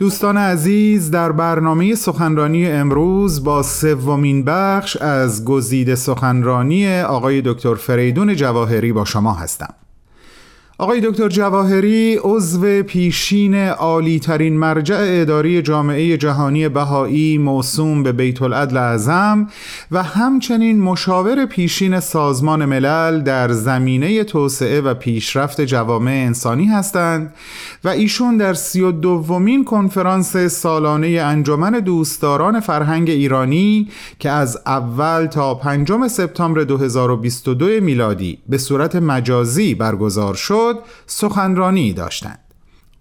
دوستان عزیز در برنامه سخنرانی امروز با سومین بخش از گزیده سخنرانی آقای دکتر فریدون جواهری با شما هستم. آقای دکتر جواهری عضو پیشین عالی ترین مرجع اداری جامعه جهانی بهایی موسوم به بیت العدل اعظم و همچنین مشاور پیشین سازمان ملل در زمینه توسعه و پیشرفت جوامع انسانی هستند و ایشون در سی و دومین کنفرانس سالانه انجمن دوستداران فرهنگ ایرانی که از اول تا پنجم سپتامبر 2022 میلادی به صورت مجازی برگزار شد سخنرانی داشتند.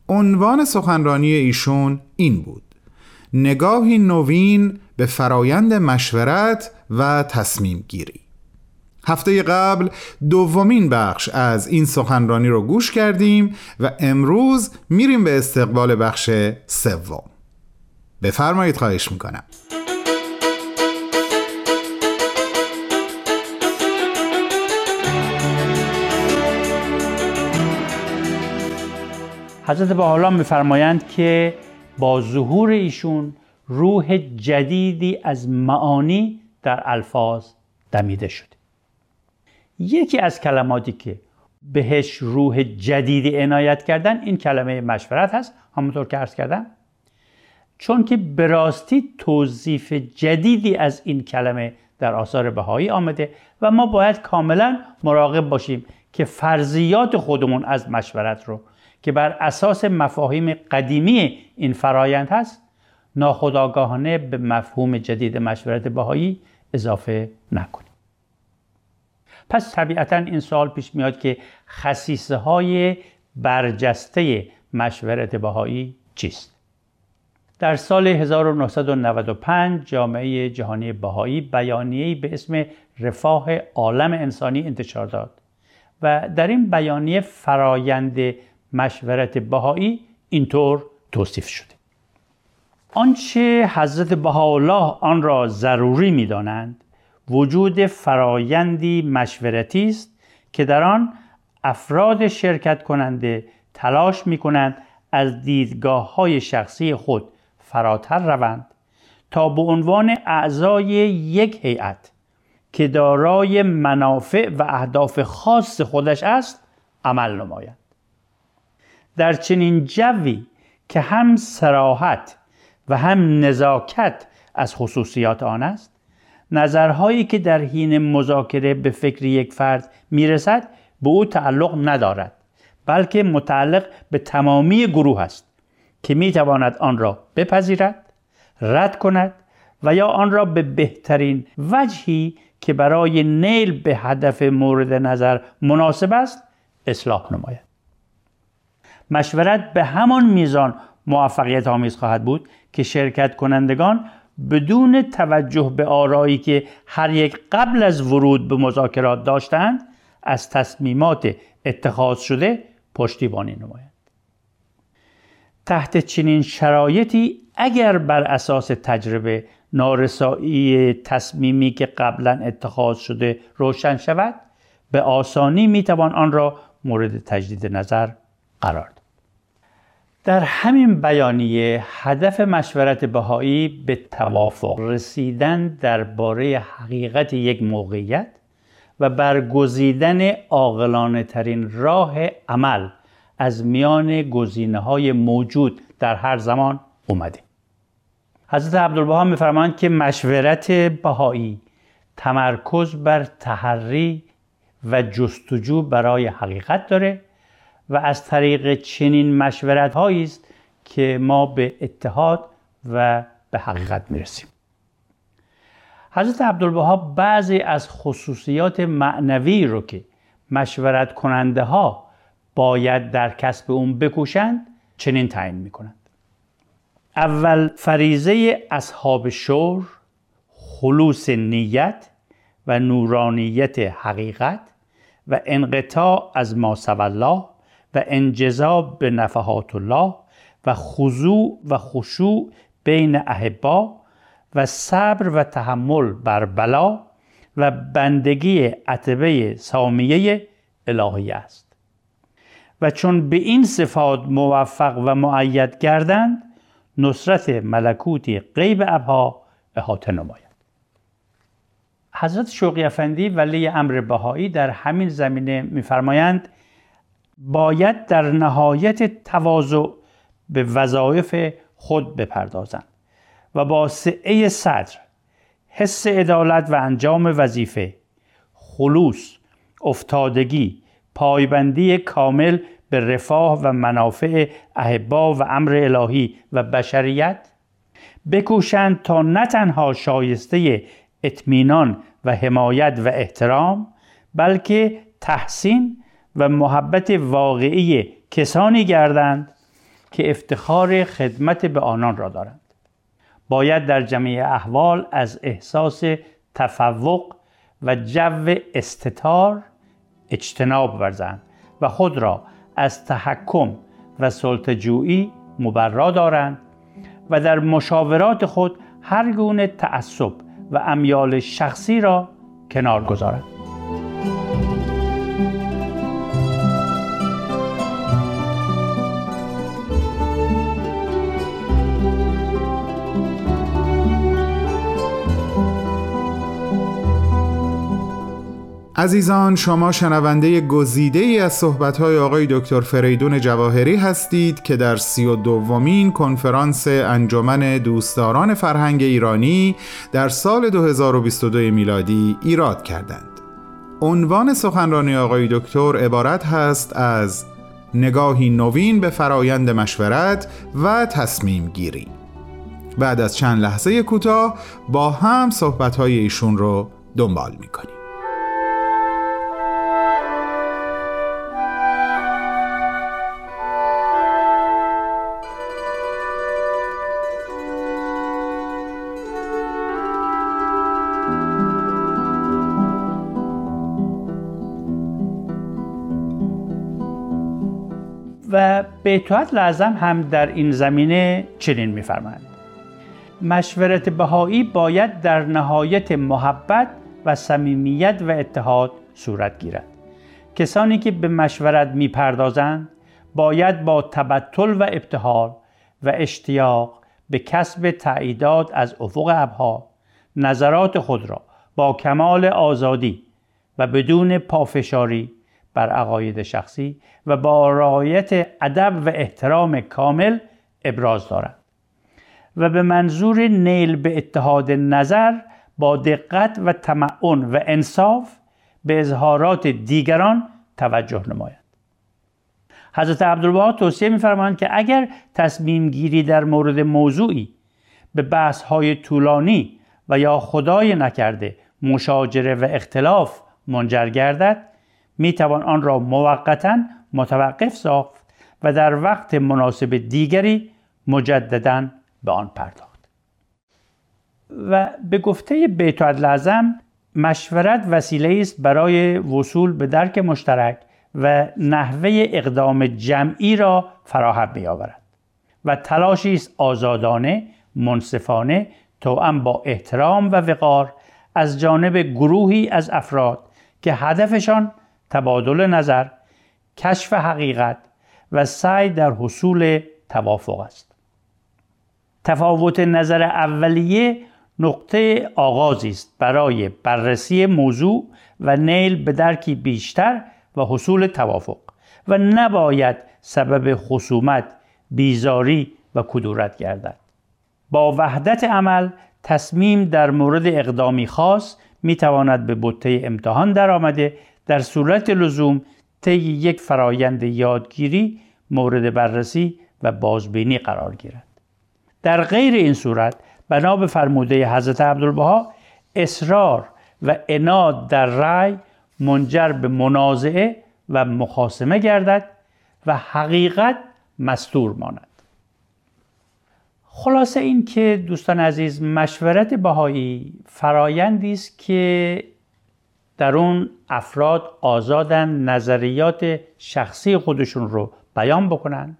عنوان سخنرانی ایشون این بود. نگاهی نوین به فرایند مشورت و تصمیم گیری. هفته قبل دومین بخش از این سخنرانی رو گوش کردیم و امروز میریم به استقبال بخش سوم. بفرمایید خواهش می‌کنم. حضرت حالا میفرمایند که با ظهور ایشون روح جدیدی از معانی در الفاظ دمیده شده یکی از کلماتی که بهش روح جدیدی عنایت کردن این کلمه مشورت هست همونطور که عرض کردم. چون که به راستی جدیدی از این کلمه در آثار بهایی آمده و ما باید کاملا مراقب باشیم که فرضیات خودمون از مشورت رو که بر اساس مفاهیم قدیمی این فرایند هست ناخداگاهانه به مفهوم جدید مشورت بهایی اضافه نکنیم پس طبیعتا این سوال پیش میاد که خصیصه های برجسته مشورت بهایی چیست؟ در سال 1995 جامعه جهانی بهایی بیانیه‌ای به اسم رفاه عالم انسانی انتشار داد و در این بیانیه فرایند مشورت بهایی اینطور توصیف شده. آنچه حضرت بهاءالله آن را ضروری می‌دانند وجود فرایندی مشورتی است که در آن افراد شرکت کننده تلاش می کنند از دیدگاه های شخصی خود فراتر روند تا به عنوان اعضای یک هیئت که دارای منافع و اهداف خاص خودش است عمل نمایند در چنین جوی که هم سراحت و هم نزاکت از خصوصیات آن است نظرهایی که در حین مذاکره به فکر یک فرد می‌رسد به او تعلق ندارد بلکه متعلق به تمامی گروه است که می‌تواند آن را بپذیرد رد کند و یا آن را به بهترین وجهی که برای نیل به هدف مورد نظر مناسب است اصلاح نماید. مشورت به همان میزان موفقیت آمیز خواهد بود که شرکت کنندگان بدون توجه به آرایی که هر یک قبل از ورود به مذاکرات داشتند از تصمیمات اتخاذ شده پشتیبانی نمایند. تحت چنین شرایطی اگر بر اساس تجربه نارسایی تصمیمی که قبلا اتخاذ شده روشن شود به آسانی می‌توان آن را مورد تجدید نظر قرار در همین بیانیه هدف مشورت بهایی به توافق رسیدن درباره حقیقت یک موقعیت و برگزیدن عاقلانه ترین راه عمل از میان گزینه های موجود در هر زمان اومده. حضرت عبدالبها میفرمایند که مشورت بهایی تمرکز بر تحری و جستجو برای حقیقت داره و از طریق چنین مشورت هایی است که ما به اتحاد و به حقیقت می‌رسیم. حضرت عبدالبها بعضی از خصوصیات معنوی رو که مشورت کننده ها باید در کسب اون بکوشند چنین تعیین می‌کنند. اول فریزه اصحاب شور خلوص نیت و نورانیت حقیقت و انقطاع از ما الله و انجذاب به نفحات الله و خضوع و خشوع بین احبا و صبر و تحمل بر بلا و بندگی عتبه سامیه الهی است. و چون به این صفات موفق و معید گردند نصرت ملکوتی غیب ابها احاطه نماید. حضرت شوقی افندی ولی امر بهایی در همین زمینه میفرمایند باید در نهایت تواضع به وظایف خود بپردازند و با سعه صدر حس عدالت و انجام وظیفه خلوص افتادگی پایبندی کامل به رفاه و منافع احبا و امر الهی و بشریت بکوشند تا نه تنها شایسته اطمینان و حمایت و احترام بلکه تحسین و محبت واقعی کسانی گردند که افتخار خدمت به آنان را دارند. باید در جمعی احوال از احساس تفوق و جو استتار اجتناب ورزند و خود را از تحکم و سلطجویی مبرا دارند و در مشاورات خود هر گونه تعصب و امیال شخصی را کنار گذارند. عزیزان شما شنونده گزیده ای از صحبت‌های آقای دکتر فریدون جواهری هستید که در سی و دومین کنفرانس انجمن دوستداران فرهنگ ایرانی در سال 2022 میلادی ایراد کردند. عنوان سخنرانی آقای دکتر عبارت هست از نگاهی نوین به فرایند مشورت و تصمیم گیری. بعد از چند لحظه کوتاه با هم صحبت‌های ایشون رو دنبال می‌کنیم. بیتوت لازم هم در این زمینه چنین میفرمایند مشورت بهایی باید در نهایت محبت و صمیمیت و اتحاد صورت گیرد. کسانی که به مشورت می‌پردازند باید با تبتل و ابتحال و اشتیاق به کسب تعییدات از افق ابها نظرات خود را با کمال آزادی و بدون پافشاری بر عقاید شخصی و با رعایت ادب و احترام کامل ابراز دارند و به منظور نیل به اتحاد نظر با دقت و تمعن و انصاف به اظهارات دیگران توجه نمایند حضرت عبدالبها توصیه میفرمایند که اگر تصمیم گیری در مورد موضوعی به بحث های طولانی و یا خدای نکرده مشاجره و اختلاف منجر گردد می توان آن را موقتا متوقف ساخت و در وقت مناسب دیگری مجددا به آن پرداخت. و به گفته بیت لازم مشورت وسیله است برای وصول به درک مشترک و نحوه اقدام جمعی را فراهم می آورد و تلاشی است آزادانه منصفانه توأم با احترام و وقار از جانب گروهی از افراد که هدفشان تبادل نظر کشف حقیقت و سعی در حصول توافق است. تفاوت نظر اولیه نقطه آغازی است برای بررسی موضوع و نیل به درکی بیشتر و حصول توافق و نباید سبب خصومت بیزاری و کدورت گردد. با وحدت عمل تصمیم در مورد اقدامی خاص می تواند به بطه امتحان درآمده در صورت لزوم طی یک فرایند یادگیری مورد بررسی و بازبینی قرار گیرد. در غیر این صورت بنا به فرموده حضرت عبدالبها اصرار و اناد در رأی منجر به منازعه و مخاسمه گردد و حقیقت مستور ماند. خلاصه این که دوستان عزیز مشورت بهایی فرایندی است که در اون افراد آزادن نظریات شخصی خودشون رو بیان بکنن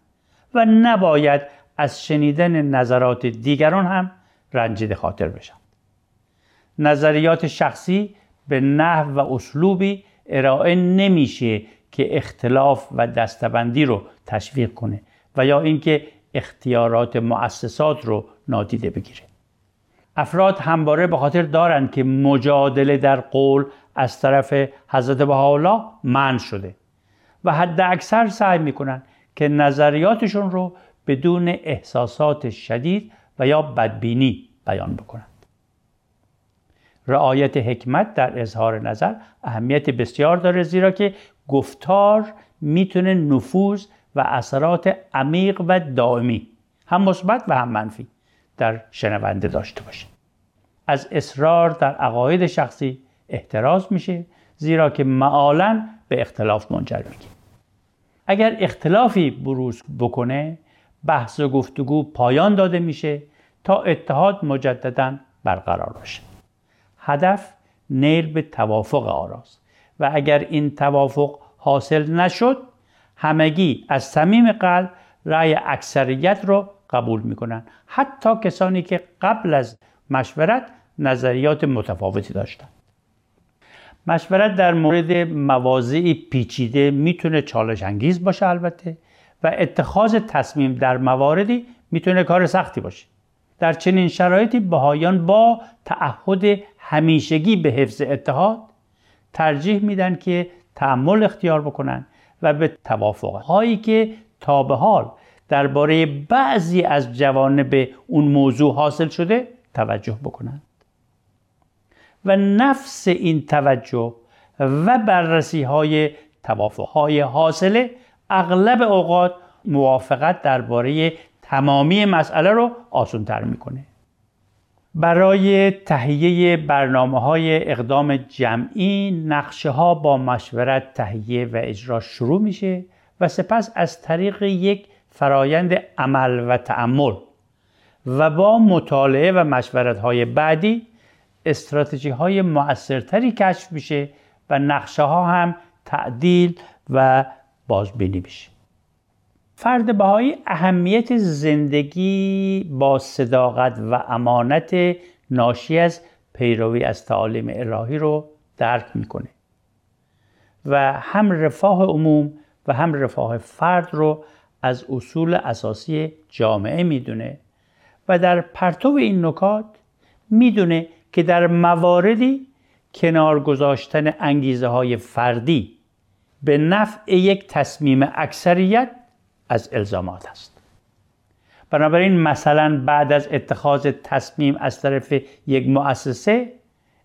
و نباید از شنیدن نظرات دیگران هم رنجیده خاطر بشن. نظریات شخصی به نحو و اسلوبی ارائه نمیشه که اختلاف و دستبندی رو تشویق کنه و یا اینکه اختیارات مؤسسات رو نادیده بگیره. افراد همواره به خاطر دارند که مجادله در قول از طرف حضرت بهاءالله من شده. و حد اکثر سعی می‌کنن که نظریاتشون رو بدون احساسات شدید و یا بدبینی بیان بکنند رعایت حکمت در اظهار نظر اهمیت بسیار داره زیرا که گفتار می‌تونه نفوذ و اثرات عمیق و دائمی هم مثبت و هم منفی در شنونده داشته باشه. از اصرار در عقاید شخصی احتراز میشه زیرا که معالا به اختلاف منجر میشه اگر اختلافی بروز بکنه بحث و گفتگو پایان داده میشه تا اتحاد مجددا برقرار باشه. هدف نیل به توافق آراست و اگر این توافق حاصل نشد همگی از صمیم قلب رأی اکثریت رو قبول می‌کنن. حتی کسانی که قبل از مشورت نظریات متفاوتی داشتند مشورت در مورد مواضعی پیچیده می‌تونه چالش انگیز باشه البته و اتخاذ تصمیم در مواردی می‌تونه کار سختی باشه. در چنین شرایطی بهایان با تعهد همیشگی به حفظ اتحاد ترجیح میدن که تعمل اختیار بکنن و به توافق هایی که تا به حال درباره بعضی از جوانب اون موضوع حاصل شده توجه بکنند و نفس این توجه و بررسی های توافق های حاصله اغلب اوقات موافقت درباره تمامی مسئله رو آسانتر می‌کنه. برای تهیه برنامه های اقدام جمعی نقشه ها با مشورت تهیه و اجرا شروع میشه و سپس از طریق یک فرایند عمل و تعمل و با مطالعه و مشورت های بعدی استراتژی های مؤثرتری کشف میشه و نقشه ها هم تعدیل و بازبینی میشه. فرد بهایی اهمیت زندگی با صداقت و امانت ناشی از پیروی از تعالیم الهی رو درک می‌کنه و هم رفاه عموم و هم رفاه فرد رو از اصول اساسی جامعه می‌دونه و در پرتو این نکات می‌دونه که در مواردی کنار گذاشتن انگیزه های فردی به نفع یک تصمیم اکثریت از الزامات است. بنابراین مثلا بعد از اتخاذ تصمیم از طرف یک مؤسسه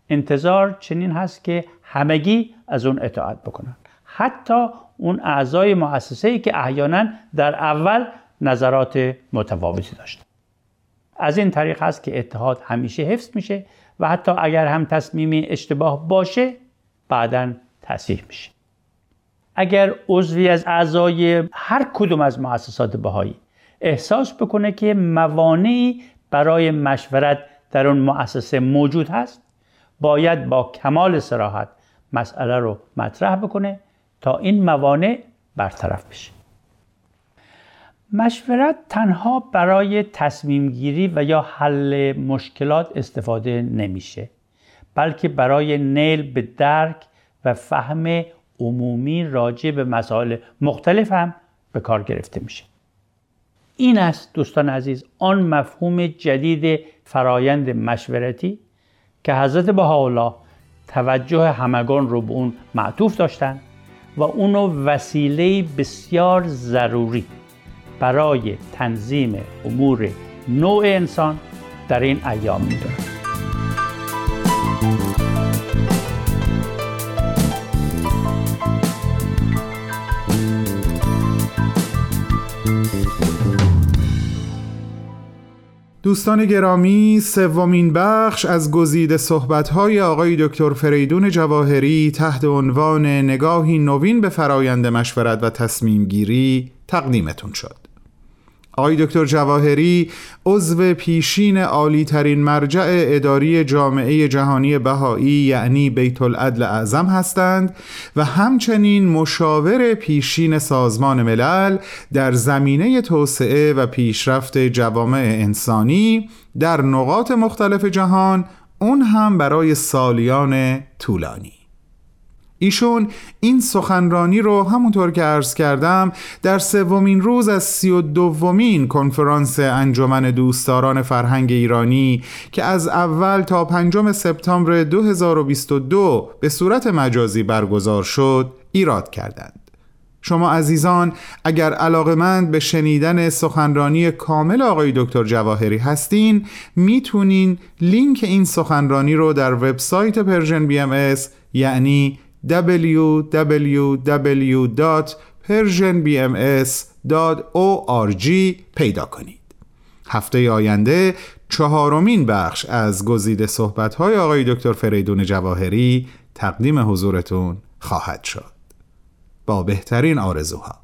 انتظار چنین هست که همگی از اون اطاعت بکنن حتی اون اعضای مؤسسه ای که احیانا در اول نظرات متفاوتی داشتن از این طریق هست که اتحاد همیشه حفظ میشه و حتی اگر هم تصمیمی اشتباه باشه بعدا تصحیح میشه. اگر عضوی از اعضای هر کدوم از مؤسسات بهایی احساس بکنه که موانعی برای مشورت در اون مؤسسه موجود هست باید با کمال سراحت مسئله رو مطرح بکنه تا این موانع برطرف بشه. مشورت تنها برای تصمیم گیری و یا حل مشکلات استفاده نمیشه بلکه برای نیل به درک و فهم عمومی راجع به مسائل مختلف هم به کار گرفته میشه. این است دوستان عزیز آن مفهوم جدید فرایند مشورتی که حضرت بهاءالله توجه همگان رو به اون معطوف داشتن و اونو وسیله بسیار ضروری برای تنظیم امور نوع انسان در این ایام می‌دونن دوستان گرامی سومین بخش از گزیده صحبت‌های آقای دکتر فریدون جواهری تحت عنوان نگاهی نوین به فرایند مشورت و تصمیم گیری تقدیمتون شد. آقای دکتر جواهری عضو پیشین عالی ترین مرجع اداری جامعه جهانی بهایی یعنی بیت العدل اعظم هستند و همچنین مشاور پیشین سازمان ملل در زمینه توسعه و پیشرفت جوامع انسانی در نقاط مختلف جهان اون هم برای سالیان طولانی. ایشون این سخنرانی رو همونطور که عرض کردم در سومین روز از سی و دومین کنفرانس انجمن دوستداران فرهنگ ایرانی که از اول تا پنجم سپتامبر 2022 به صورت مجازی برگزار شد ایراد کردند. شما عزیزان اگر علاقمند به شنیدن سخنرانی کامل آقای دکتر جواهری هستین می‌تونین لینک این سخنرانی رو در وبسایت Persian BM یعنی www.persianbms.org پیدا کنید. هفته آینده چهارمین بخش از گزیده صحبت‌های آقای دکتر فریدون جواهری تقدیم حضورتون خواهد شد. با بهترین آرزوها.